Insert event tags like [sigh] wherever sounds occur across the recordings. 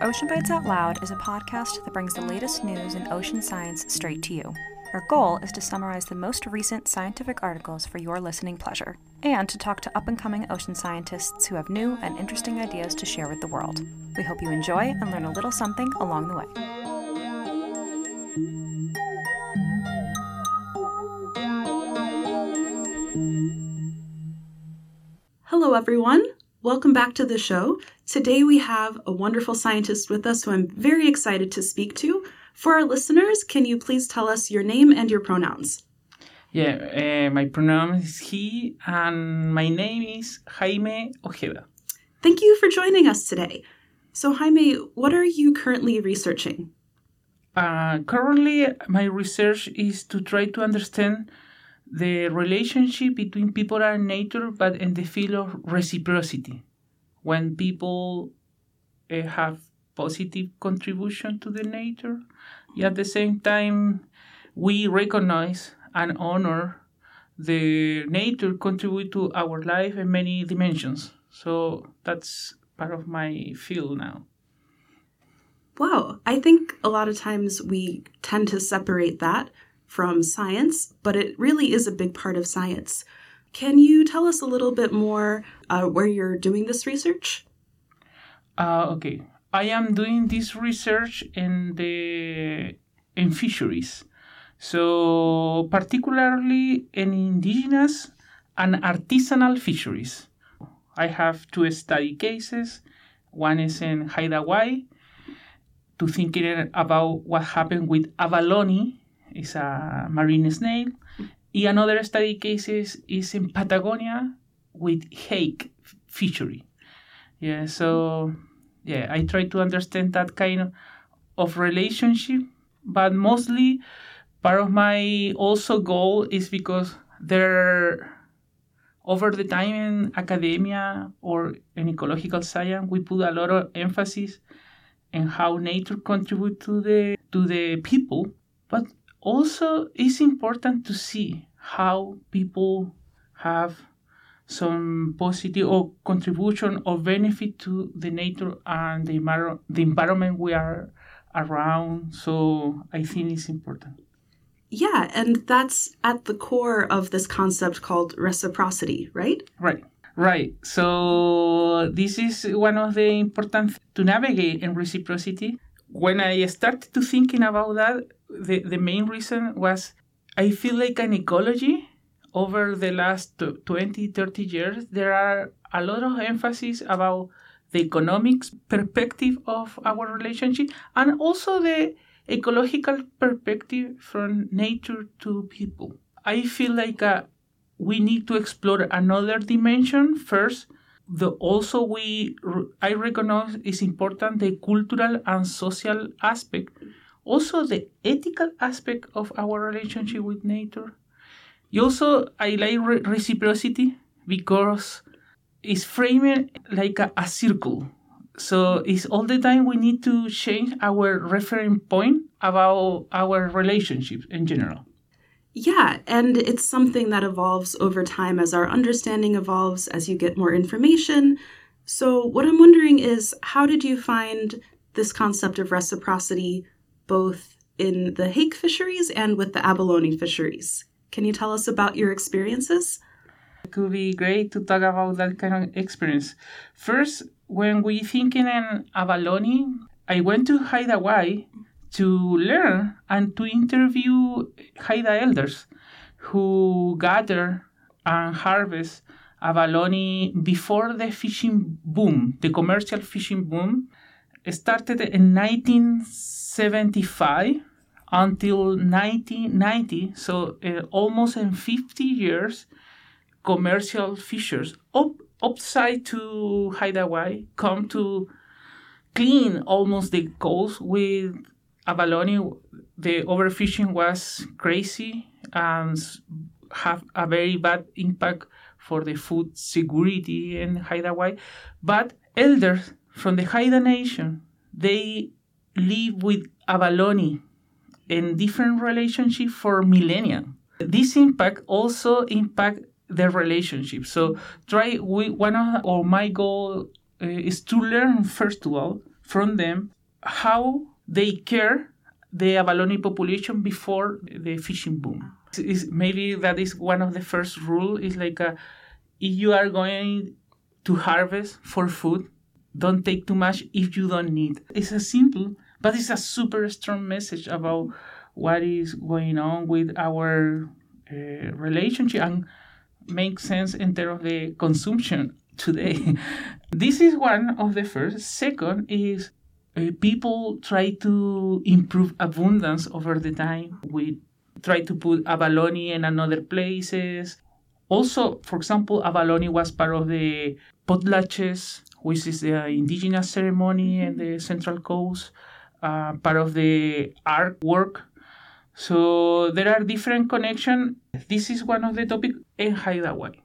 Oceanbites Out Loud is a podcast that brings the latest news in ocean science straight to you. Our goal is to summarize the most recent scientific articles for your listening pleasure, and to talk to up and coming ocean scientists who have new and interesting ideas to share with the world. We hope you enjoy and learn a little something along the way. Hello, everyone. Welcome back to the show. Today we have a wonderful scientist with us who I'm very excited to speak to. For our listeners, can you please tell us your name and your pronouns? Yeah, uh, my pronoun is he, and my name is Jaime Ojeda. Thank you for joining us today. So, Jaime, what are you currently researching? Uh, currently, my research is to try to understand the relationship between people and nature, but in the field of reciprocity. When people uh, have positive contribution to the nature, at the same time, we recognize and honor the nature contribute to our life in many dimensions. So that's part of my field now. Wow, I think a lot of times we tend to separate that from science, but it really is a big part of science. Can you tell us a little bit more uh, where you're doing this research? Uh, okay, I am doing this research in the in fisheries, so particularly in indigenous and artisanal fisheries. I have two study cases. One is in Haida Gwaii, to thinking about what happened with abalone is a marine snail. And another study cases is in Patagonia with hake fishery. Yeah, so yeah, I try to understand that kind of, relationship, but mostly part of my also goal is because there over the time in academia or in ecological science we put a lot of emphasis in how nature contribute to the to the people but also it's important to see how people have some positive or contribution or benefit to the nature and the, envir- the environment we are around. So I think it's important. Yeah, and that's at the core of this concept called reciprocity, right? Right. Right. So this is one of the important to navigate in reciprocity. When I started to thinking about that, the, the main reason was I feel like an ecology over the last 20, 30 years, there are a lot of emphasis about the economics perspective of our relationship and also the ecological perspective from nature to people. I feel like uh, we need to explore another dimension first. The also we I recognize is important the cultural and social aspect also the ethical aspect of our relationship with nature. You also, I like re- reciprocity because it's framed like a, a circle. So it's all the time we need to change our reference point about our relationships in general. Yeah, and it's something that evolves over time as our understanding evolves, as you get more information. So, what I'm wondering is how did you find this concept of reciprocity both in the hake fisheries and with the abalone fisheries. Can you tell us about your experiences? It could be great to talk about that kind of experience. First, when we thinking in abalone, I went to Haida to learn and to interview Haida elders who gather and harvest abalone before the fishing boom, the commercial fishing boom started in 1975 until 1990, so uh, almost in 50 years, commercial fishers up, upside to Haida Gwaii come to clean almost the coast with abalone. The overfishing was crazy and have a very bad impact for the food security in Haida Gwaii. But elders from the Haida Nation, they live with abalone in different relationship for millennia. This impact also impact their relationship. So try we one of or my goal uh, is to learn first of all from them how they care the abalone population before the fishing boom. Is maybe that is one of the first rule is like a, if you are going to harvest for food, don't take too much if you don't need. It's a simple, but it's a super strong message about what is going on with our uh, relationship and makes sense in terms of the consumption today. [laughs] this is one of the first. Second is uh, people try to improve abundance over the time. We try to put abalone in another places. Also, for example, abalone was part of the potlatches, which is the indigenous ceremony in the Central Coast, uh, part of the art work. So there are different connections. This is one of the topics in Haida Gwaii.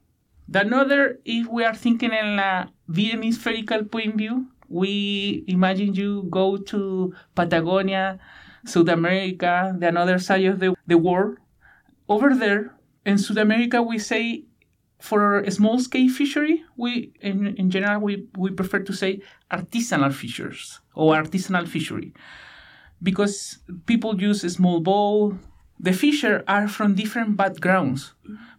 The another, if we are thinking in a Vietnamese spherical point view, we imagine you go to Patagonia, South America, the another side of the, the world. Over there, in South America, we say for small scale fishery, we in, in general we, we prefer to say artisanal fishers or artisanal fishery because people use a small boat. The fisher are from different backgrounds,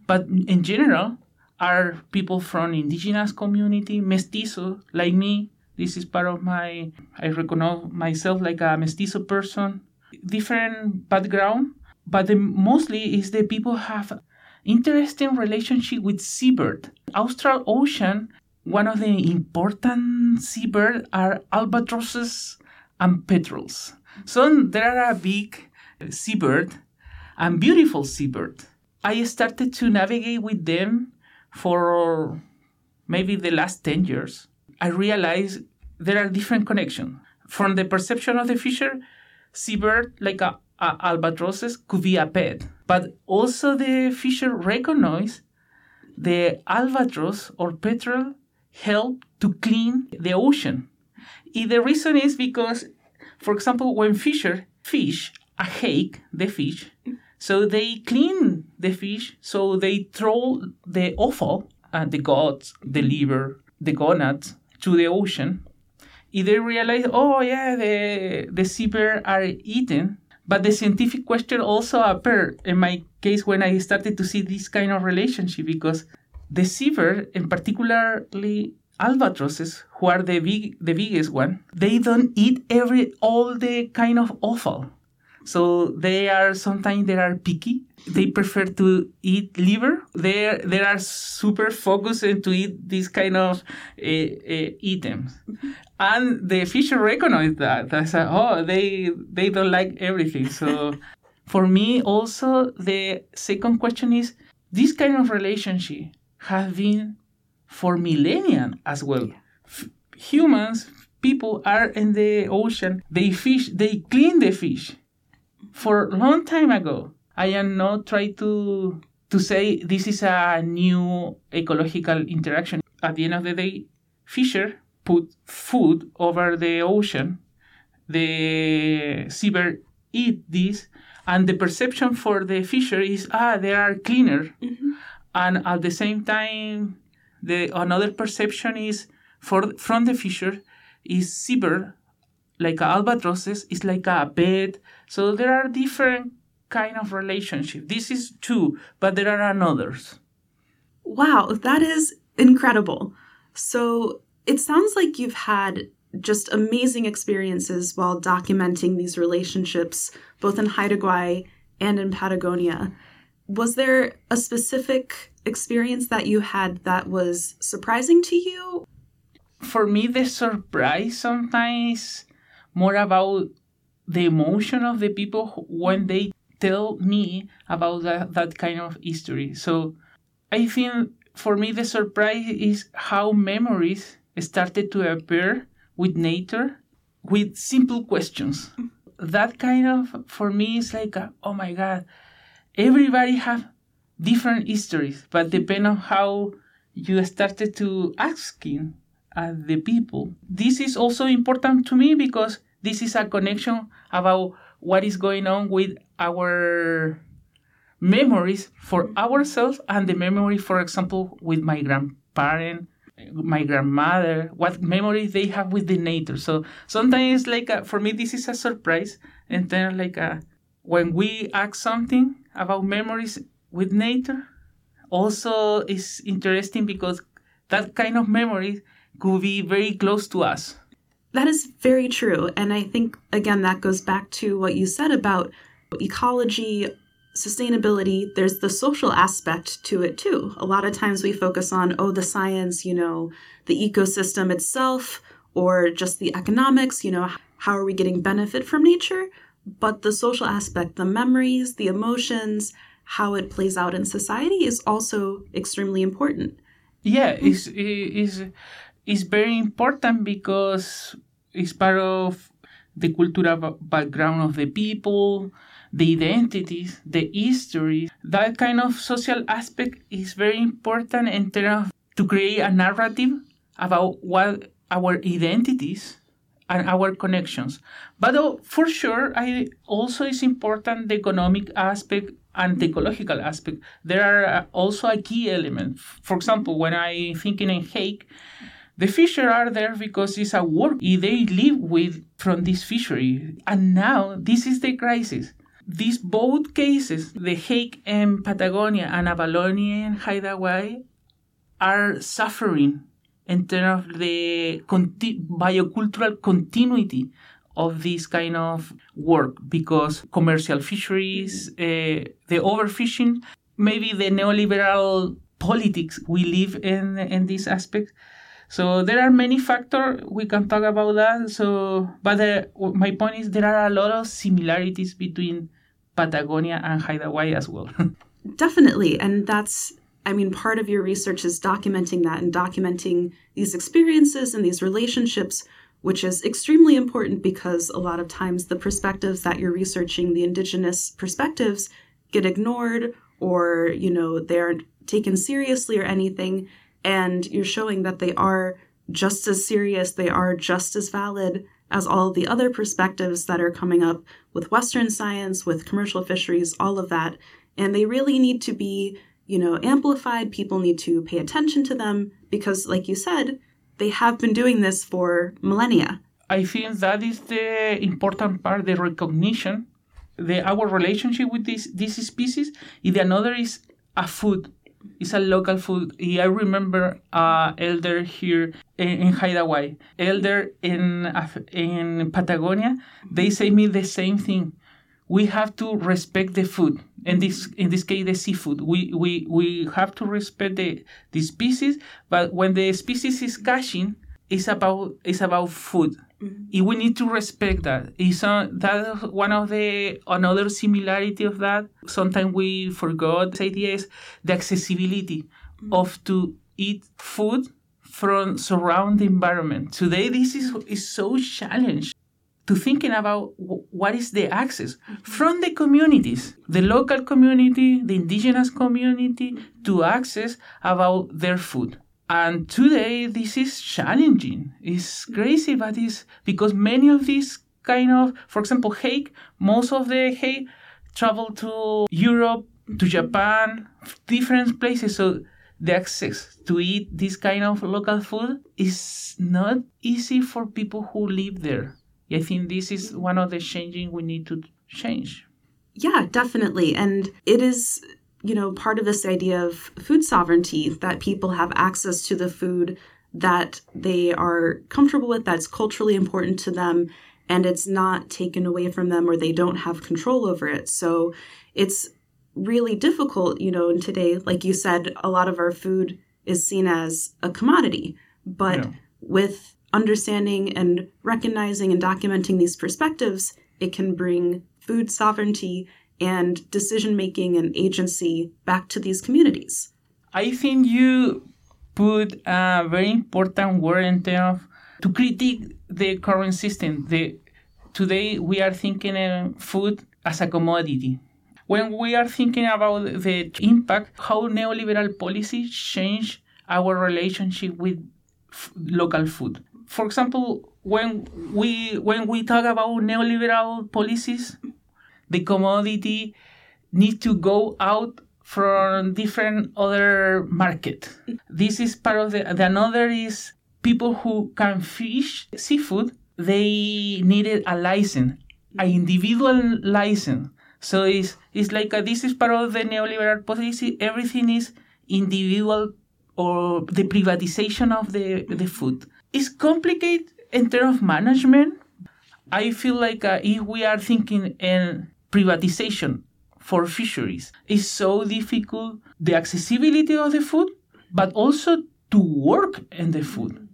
but in general are people from indigenous community, mestizo like me. This is part of my. I recognize myself like a mestizo person, different background, but the, mostly is the people have interesting relationship with seabird. Austral Ocean, one of the important seabird are albatrosses and petrels. So there are a big seabird and beautiful seabird. I started to navigate with them for maybe the last 10 years. I realized there are different connections. From the perception of the fisher, seabird, like a, a albatrosses, could be a pet. But also the fisher recognize the albatross or petrel help to clean the ocean. And the reason is because for example, when fisher fish a hake the fish, so they clean the fish, so they throw the offal, uh, the guts, the liver, the gonads to the ocean. If they realize, oh yeah, the the seabird are eaten, but the scientific question also appeared in my case when I started to see this kind of relationship because the seaver, and particularly albatrosses who are the big the biggest one they don't eat every all the kind of offal so they are sometimes they are picky they prefer to eat liver they they are super focused to eat this kind of uh, uh, items and the fisher recognize that I said, oh they they don't like everything so [laughs] for me also the second question is this kind of relationship has been for millennia as well. F- humans, people are in the ocean. They fish. They clean the fish. For a long time ago, I am not trying to to say this is a new ecological interaction. At the end of the day, fisher put food over the ocean. The seabird eat this, and the perception for the fisher is ah they are cleaner, mm-hmm. and at the same time the another perception is for from the fisher is seabird like albatrosses is like a bed. So there are different kind of relationship. This is two but there are others wow that is incredible. So it sounds like you've had just amazing experiences while documenting these relationships both in Haida Gwaii and in Patagonia. Was there a specific experience that you had that was surprising to you? For me, the surprise sometimes more about the emotion of the people when they tell me about that, that kind of history. So I think for me, the surprise is how memories started to appear with nature with simple questions. That kind of, for me, is like, oh my God, everybody have different histories, but depend on how you started to asking at the people. This is also important to me because this is a connection about what is going on with our memories for ourselves and the memory, for example, with my grandparent, my grandmother, what memories they have with the nature. So sometimes, like a, for me, this is a surprise, and then like a, when we ask something about memories with nature, also is interesting because that kind of memory could be very close to us. That is very true. And I think, again, that goes back to what you said about ecology, sustainability. There's the social aspect to it too. A lot of times we focus on, oh, the science, you know, the ecosystem itself, or just the economics, you know, how are we getting benefit from nature? But the social aspect, the memories, the emotions, how it plays out in society is also extremely important. Yeah, it's, it's, it's very important because it's part of the cultural background of the people, the identities, the history. That kind of social aspect is very important in terms of to create a narrative about what our identities and our connections. But for sure, I also is important the economic aspect and the ecological aspect. There are uh, also a key element. For example, when I thinking in hake, the fisher are there because it's a work they live with from this fishery. And now this is the crisis. These both cases, the hake in Patagonia and abalone in Haida are suffering in terms of the conti- biocultural continuity of this kind of work because commercial fisheries, uh, the overfishing, maybe the neoliberal politics we live in in this aspect. So there are many factors we can talk about that. So, but the, my point is there are a lot of similarities between Patagonia and Haida Gwaii as well. [laughs] Definitely, and that's I mean, part of your research is documenting that and documenting these experiences and these relationships, which is extremely important because a lot of times the perspectives that you're researching, the indigenous perspectives, get ignored or, you know, they aren't taken seriously or anything. And you're showing that they are just as serious, they are just as valid as all the other perspectives that are coming up with Western science, with commercial fisheries, all of that. And they really need to be you know, amplified. People need to pay attention to them because, like you said, they have been doing this for millennia. I think that is the important part, the recognition, the our relationship with this this species. The another is a food. It's a local food. I remember uh, elder here in, in Haida Gwaii, elder in in Patagonia. They say me the same thing we have to respect the food in this in this case the seafood we we we have to respect the the species but when the species is catching it's about it's about food mm-hmm. we need to respect that it's that one of the another similarity of that sometimes we forgot this idea is the accessibility mm-hmm. of to eat food from surrounding environment today this is is so challenged to thinking about what is the access from the communities, the local community, the indigenous community, to access about their food. And today this is challenging. It's crazy, but it's because many of these kind of, for example, hake, most of the hake travel to Europe, to Japan, different places. So the access to eat this kind of local food is not easy for people who live there. I think this is one of the changing we need to change. Yeah, definitely. And it is, you know, part of this idea of food sovereignty that people have access to the food that they are comfortable with, that's culturally important to them, and it's not taken away from them or they don't have control over it. So it's really difficult, you know, and today, like you said, a lot of our food is seen as a commodity. But yeah. with understanding and recognizing and documenting these perspectives, it can bring food sovereignty and decision making and agency back to these communities. I think you put a very important word in terms of to critique the current system. The, today we are thinking of food as a commodity. When we are thinking about the impact, how neoliberal policies change our relationship with f- local food for example, when we when we talk about neoliberal policies, the commodity need to go out from different other market. This is part of the, the another is people who can fish seafood, they needed a license, an individual license. So it's, it's like a, this is part of the neoliberal policy. Everything is individual or the privatization of the, the food. It's complicated in terms of management. I feel like uh, if we are thinking in privatization for fisheries, is so difficult the accessibility of the food, but also to work in the food.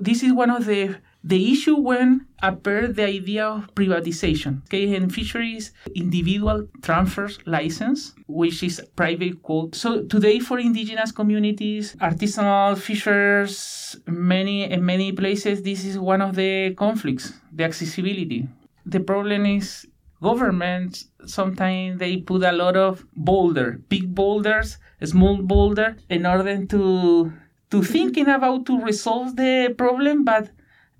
This is one of the the issue when appeared the idea of privatization. Okay, in fisheries, individual transfers license, which is private quote. So today for indigenous communities, artisanal fishers, many in many places, this is one of the conflicts, the accessibility. The problem is governments sometimes they put a lot of boulder, big boulders, small boulder, in order to to thinking about to resolve the problem, but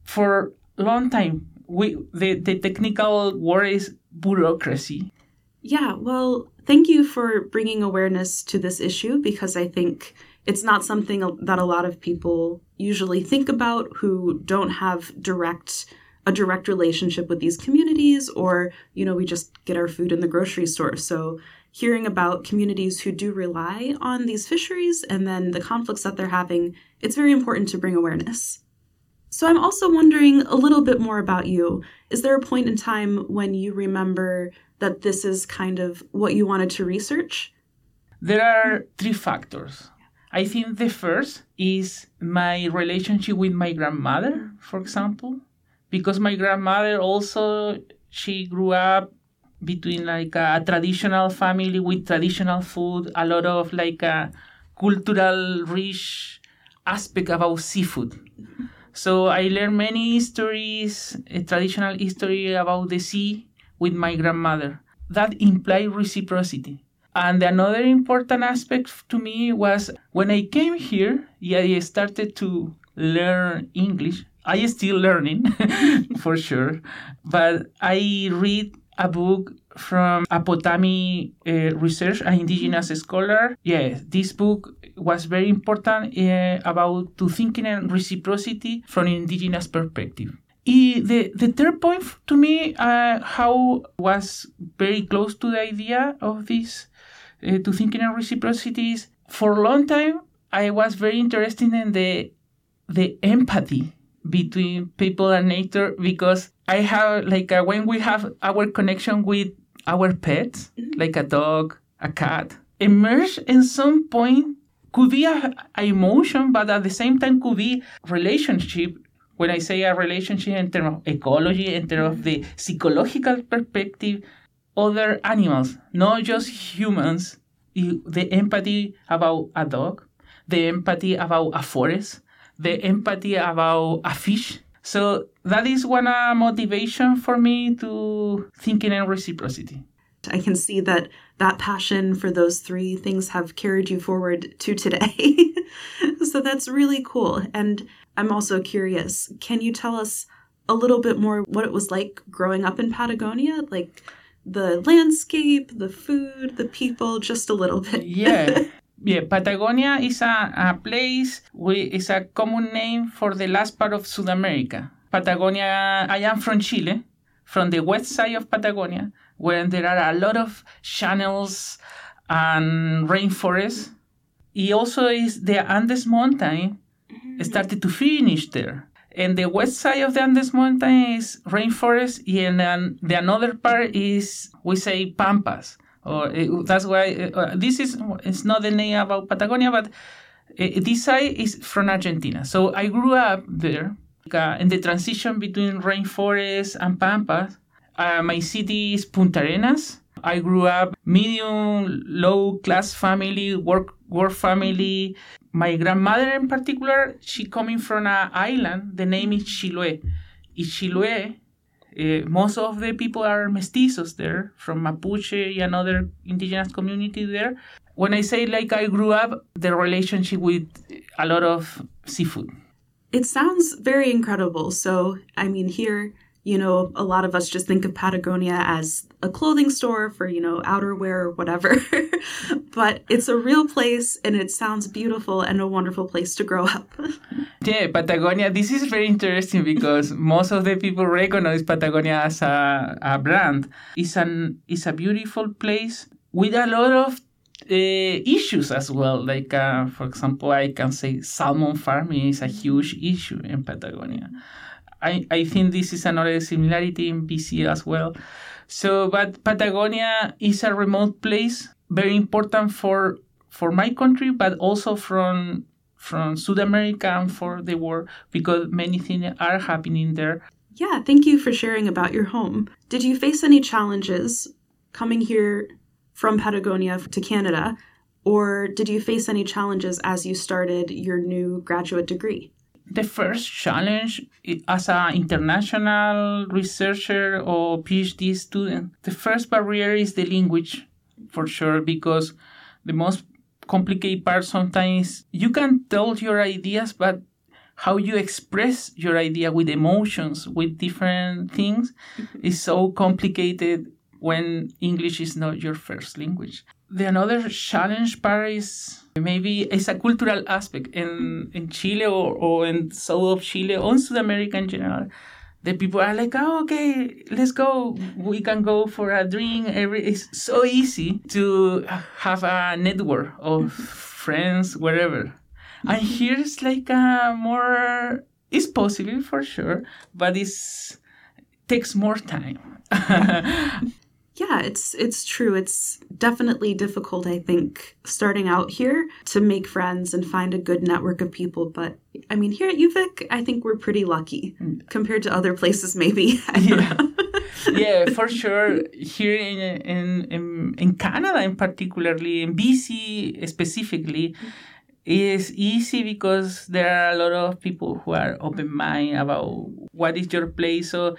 for long time we the, the technical word is bureaucracy. Yeah well thank you for bringing awareness to this issue because i think it's not something that a lot of people usually think about who don't have direct a direct relationship with these communities or you know we just get our food in the grocery store so hearing about communities who do rely on these fisheries and then the conflicts that they're having it's very important to bring awareness so I'm also wondering a little bit more about you. Is there a point in time when you remember that this is kind of what you wanted to research? There are three factors. I think the first is my relationship with my grandmother, for example, because my grandmother also she grew up between like a traditional family with traditional food, a lot of like a cultural rich aspect about seafood. So I learned many histories, a traditional history about the sea with my grandmother. That implied reciprocity. And another important aspect to me was when I came here, yeah, I started to learn English. I still learning [laughs] for sure, but I read a book from a Potawatomi uh, research, an indigenous scholar. Yeah, this book was very important uh, about to thinking and reciprocity from indigenous perspective. the, the third point to me, uh, how was very close to the idea of this, uh, to thinking and reciprocity is for a long time, I was very interested in the, the empathy between people and nature because I have like uh, when we have our connection with our pets, mm-hmm. like a dog, a cat, emerge in some point could be a, a, emotion, but at the same time could be relationship. When I say a relationship in terms of ecology, in terms of the psychological perspective, other animals, not just humans, the empathy about a dog, the empathy about a forest, the empathy about a fish. So that is one uh, motivation for me to thinking in reciprocity. I can see that that passion for those three things have carried you forward to today. [laughs] so that's really cool. And I'm also curious, can you tell us a little bit more what it was like growing up in Patagonia? Like the landscape, the food, the people, just a little bit. yeah. [laughs] Yeah, Patagonia is a, a place, we, it's a common name for the last part of South America. Patagonia, I am from Chile, from the west side of Patagonia, where there are a lot of channels and rainforests. It also is the Andes Mountain mm-hmm. started to finish there. And the west side of the Andes Mountain is rainforest, and then the another part is, we say, pampas or it, that's why uh, this is it's not the name about Patagonia, but uh, this side is from Argentina. So I grew up there uh, in the transition between rainforest and pampas. Uh, my city is Punta Arenas. I grew up medium low class family, work work family. My grandmother in particular, she coming from an island. The name is Chiloé. In Chiloé, uh, most of the people are mestizos there from Mapuche and other indigenous community there. When I say like I grew up, the relationship with a lot of seafood. It sounds very incredible. So, I mean, here you know, a lot of us just think of Patagonia as a clothing store for, you know, outerwear or whatever. [laughs] but it's a real place and it sounds beautiful and a wonderful place to grow up. [laughs] yeah, Patagonia, this is very interesting because most of the people recognize Patagonia as a, a brand. It's, an, it's a beautiful place with a lot of uh, issues as well. Like, uh, for example, I can say salmon farming is a huge issue in Patagonia. I, I think this is another similarity in BC as well. So, but Patagonia is a remote place, very important for for my country, but also from from South America and for the world because many things are happening there. Yeah, thank you for sharing about your home. Did you face any challenges coming here from Patagonia to Canada, or did you face any challenges as you started your new graduate degree? The first challenge as an international researcher or PhD student, the first barrier is the language, for sure, because the most complicated part sometimes you can tell your ideas, but how you express your idea with emotions, with different things, [laughs] is so complicated when English is not your first language. The another challenge part is maybe it's a cultural aspect in in Chile or, or in south of Chile or in South America in general. The people are like, oh, okay, let's go. We can go for a drink. Every it's so easy to have a network of friends wherever. And here it's like a more. It's possible for sure, but it's takes more time. [laughs] Yeah, it's it's true. It's definitely difficult, I think, starting out here to make friends and find a good network of people. But I mean, here at UVic, I think we're pretty lucky hmm. compared to other places, maybe. [laughs] yeah. [laughs] yeah, for sure. Here in, in in in Canada, in particularly in BC specifically, is easy because there are a lot of people who are open minded about what is your place. So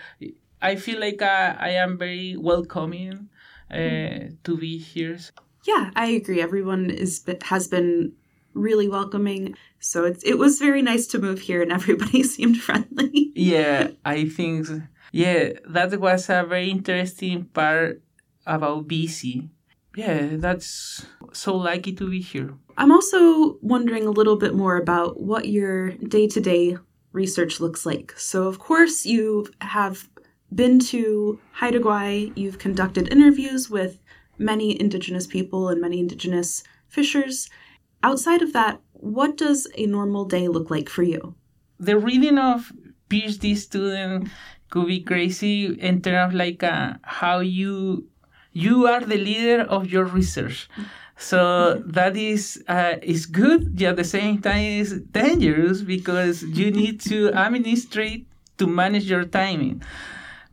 I feel like I, I am very welcoming uh, to be here. Yeah, I agree. Everyone is has been really welcoming. So it's it was very nice to move here, and everybody [laughs] seemed friendly. yeah, I think. Yeah, that was a very interesting part about BC. Yeah, that's so lucky to be here. I'm also wondering a little bit more about what your day to day research looks like. So, of course, you have been to Haida Gwaii, you've conducted interviews with many Indigenous people and many Indigenous fishers. Outside of that, what does a normal day look like for you? The reading of PhD student could be crazy in terms of like uh, how you you are the leader of your research. So that is uh, is good, yet at the same time is dangerous because you need to administrate to manage your timing.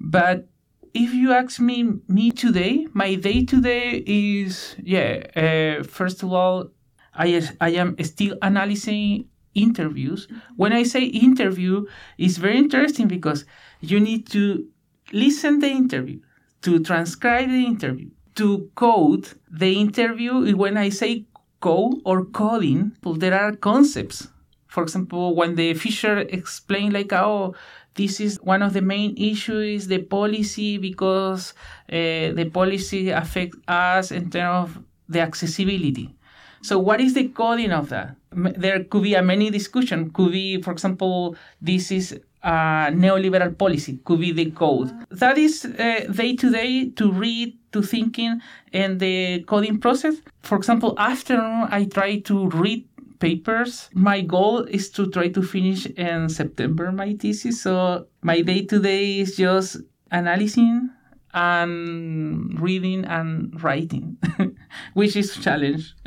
But if you ask me me today, my day today is yeah. Uh, first of all, I I am still analyzing interviews. When I say interview, it's very interesting because you need to listen the interview, to transcribe the interview, to code the interview. When I say code or coding, there are concepts. For example, when the fisher explained like, oh, this is one of the main issues the policy because uh, the policy affects us in terms of the accessibility. So what is the coding of that? There could be a many discussion. Could be for example this is a neoliberal policy. Could be the code. That is uh, day to day to read to thinking and the coding process. For example afternoon i try to read papers. My goal is to try to finish in September my thesis. So my day to day is just analyzing and reading and writing, [laughs] which is a challenge. [laughs]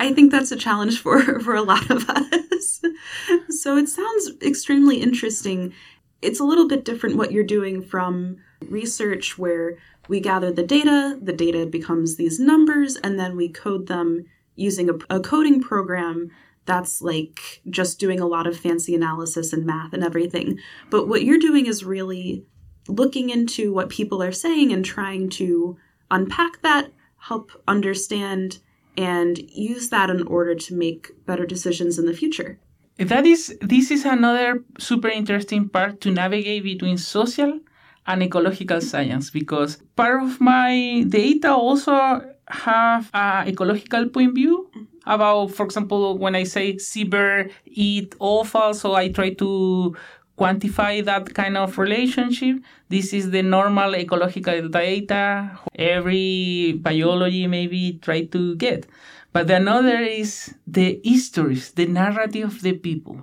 I think that's a challenge for for a lot of us. [laughs] so it sounds extremely interesting. It's a little bit different what you're doing from research where we gather the data, the data becomes these numbers, and then we code them using a, a coding program that's like just doing a lot of fancy analysis and math and everything. But what you're doing is really looking into what people are saying and trying to unpack that, help understand, and use that in order to make better decisions in the future. that is this is another super interesting part to navigate between social and ecological science because part of my data also have a ecological point of view mm-hmm. about for example when i say seabird eat offal so i try to quantify that kind of relationship. This is the normal ecological data every biology maybe try to get. But another is the histories, the narrative of the people.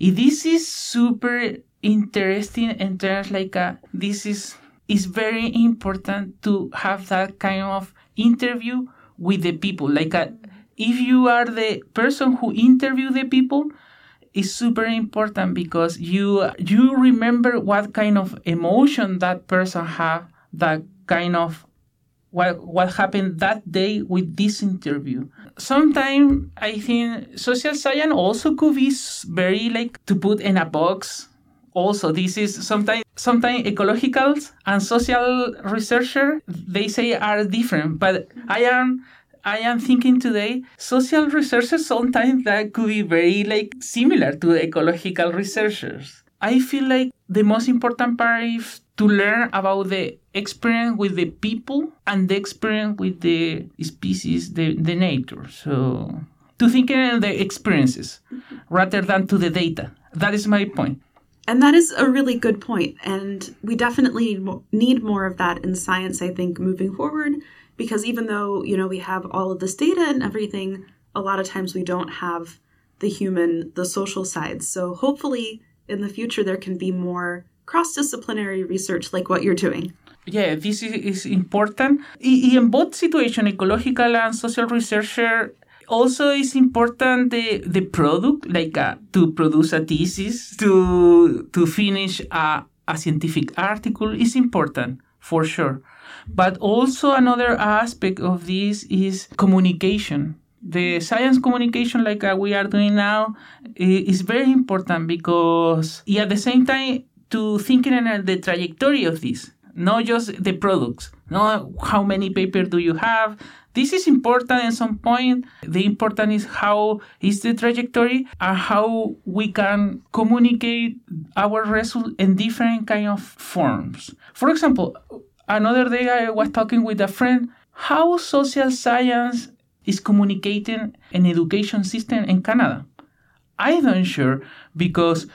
This is super interesting and terms like this is is very important to have that kind of interview with the people. Like a, if you are the person who interview the people, is super important because you you remember what kind of emotion that person have, that kind of what what happened that day with this interview. Sometimes I think social science also could be very like to put in a box. Also, this is sometimes sometimes ecological and social researcher they say are different, but I am I am thinking today, social researchers sometimes that could be very like similar to ecological researchers. I feel like the most important part is to learn about the experience with the people and the experience with the species, the, the nature. So to think in the experiences rather than to the data. That is my point. And that is a really good point. And we definitely need more of that in science, I think, moving forward. Because even though, you know, we have all of this data and everything, a lot of times we don't have the human, the social side. So hopefully in the future there can be more cross-disciplinary research like what you're doing. Yeah, this is important. In both situation, ecological and social researcher also it's important the the product like uh, to produce a thesis to to finish a, a scientific article is important for sure. But also another aspect of this is communication. The science communication like uh, we are doing now is very important because at the same time to thinking in the trajectory of this not just the products not how many paper do you have? This is important at some point. The important is how is the trajectory and how we can communicate our result in different kind of forms. For example another day i was talking with a friend how social science is communicating an education system in Canada. I don't sure because,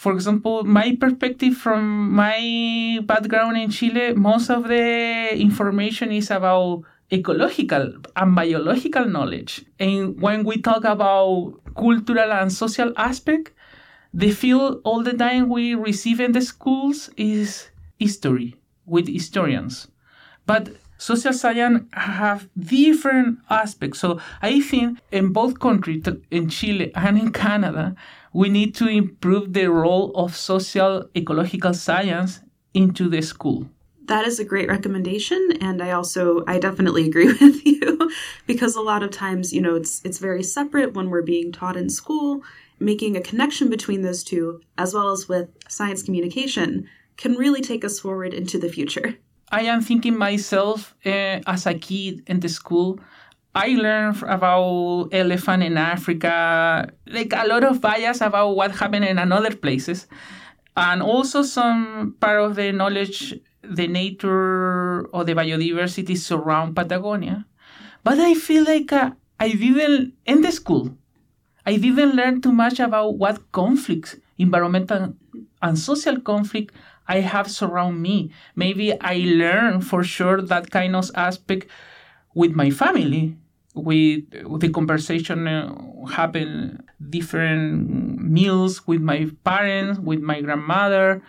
for example, my perspective from my background in Chile, most of the information is about ecological and biological knowledge. And when we talk about cultural and social aspect, the field all the time we receive in the schools is history with historians. But social science have different aspects. So I think in both countries, in Chile and in Canada, we need to improve the role of social ecological science into the school. That is a great recommendation and I also I definitely agree [laughs] with you because a lot of times, you know, it's it's very separate when we're being taught in school. Making a connection between those two as well as with science communication can really take us forward into the future. I am thinking myself uh, as a kid in the school. I learned about elephant in Africa, like a lot of bias about what happened in another places, and also some part of the knowledge, the nature or the biodiversity surround Patagonia. But I feel like uh, I didn't in the school. I didn't learn too much about what conflicts, environmental and social conflict, I have surround me. Maybe I learn for sure that kind of aspect with my family. With, with the conversation uh, happen different meals with my parents, with my grandmother,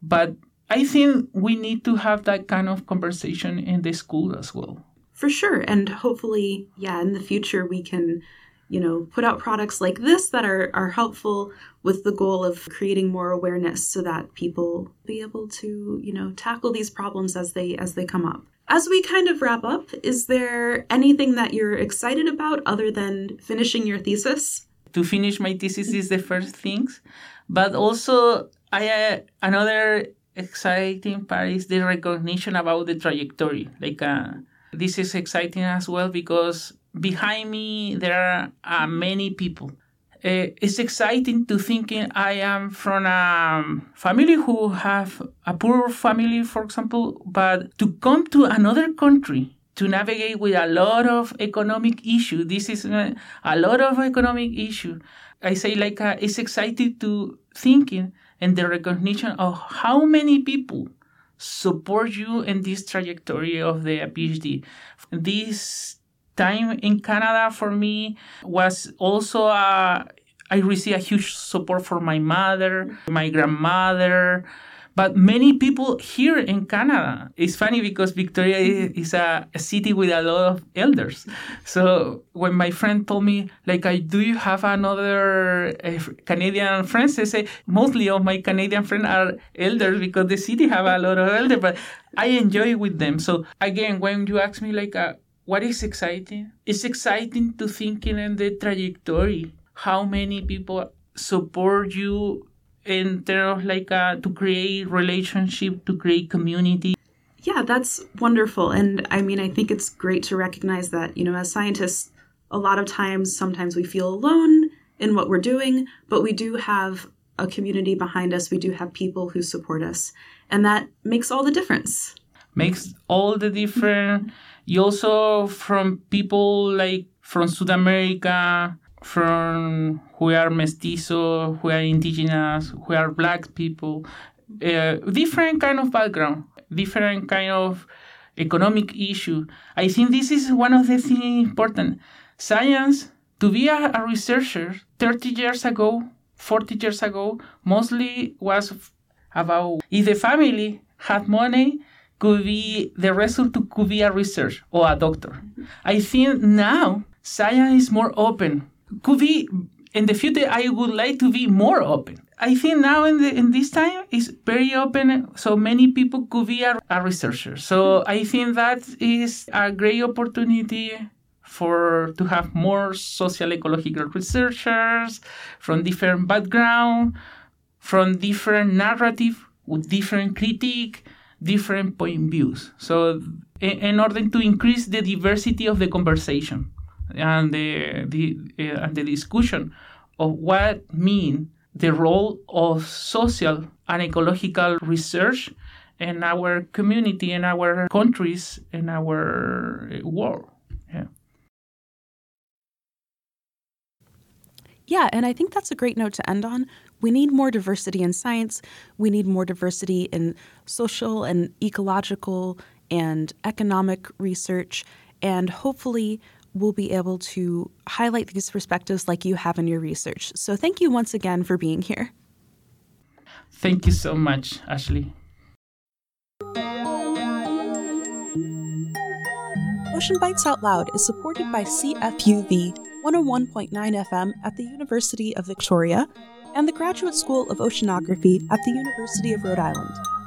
but I think we need to have that kind of conversation in the school as well. For sure, and hopefully, yeah, in the future we can you know, put out products like this that are, are helpful with the goal of creating more awareness so that people be able to, you know, tackle these problems as they as they come up. As we kind of wrap up, is there anything that you're excited about other than finishing your thesis? To finish my thesis is the first things, but also I uh, another exciting part is the recognition about the trajectory. Like uh, this is exciting as well because behind me there are uh, many people Uh, it's exciting to thinking I am from a family who have a poor family, for example, but to come to another country to navigate with a lot of economic issue. This is a, a lot of economic issue. I say like uh, it's exciting to thinking and the recognition of how many people support you in this trajectory of the PhD. This time in Canada for me was also a I received a huge support from my mother, my grandmother, but many people here in Canada, it's funny because Victoria is a, a, city with a lot of elders. So when my friend told me, like, do you have another uh, Canadian friends? I say, mostly of my Canadian friends are elders because the city have a lot of elders, but I enjoy with them. So again, when you ask me, like, uh, what is exciting? It's exciting to thinking in the trajectory, how many people support you in terms of like uh, to create relationship, to create community. Yeah, that's wonderful. And I mean, I think it's great to recognize that, you know, as scientists, a lot of times, sometimes we feel alone in what we're doing, but we do have a community behind us. We do have people who support us. And that makes all the difference. Makes all the difference. You also, from people like from South America, from who are mestizo, who are indigenous, who are black people, uh, different kind of background, different kind of economic issue. I think this is one of the things important. Science, to be a, a researcher 30 years ago, 40 years ago, mostly was about if the family had money, could be the result could be a research or a doctor. I think now science is more open. Could be in the future i would like to be more open. I think now in, the, in this time is very open so many people could be a, a researcher. So i think that is a great opportunity for to have more social ecological researchers from different background from different narrative with different critique different point views so in, in order to increase the diversity of the conversation and the, the uh, and the discussion of what mean the role of social and ecological research in our community, in our countries, in our world. Yeah. Yeah, and I think that's a great note to end on. We need more diversity in science. We need more diversity in social and ecological and economic research. And hopefully, we'll be able to highlight these perspectives like you have in your research. So thank you once again for being here. Thank you so much, Ashley. Oceanbites Out Loud is supported by CFUV 101.9 FM at the University of Victoria and the Graduate School of Oceanography at the University of Rhode Island.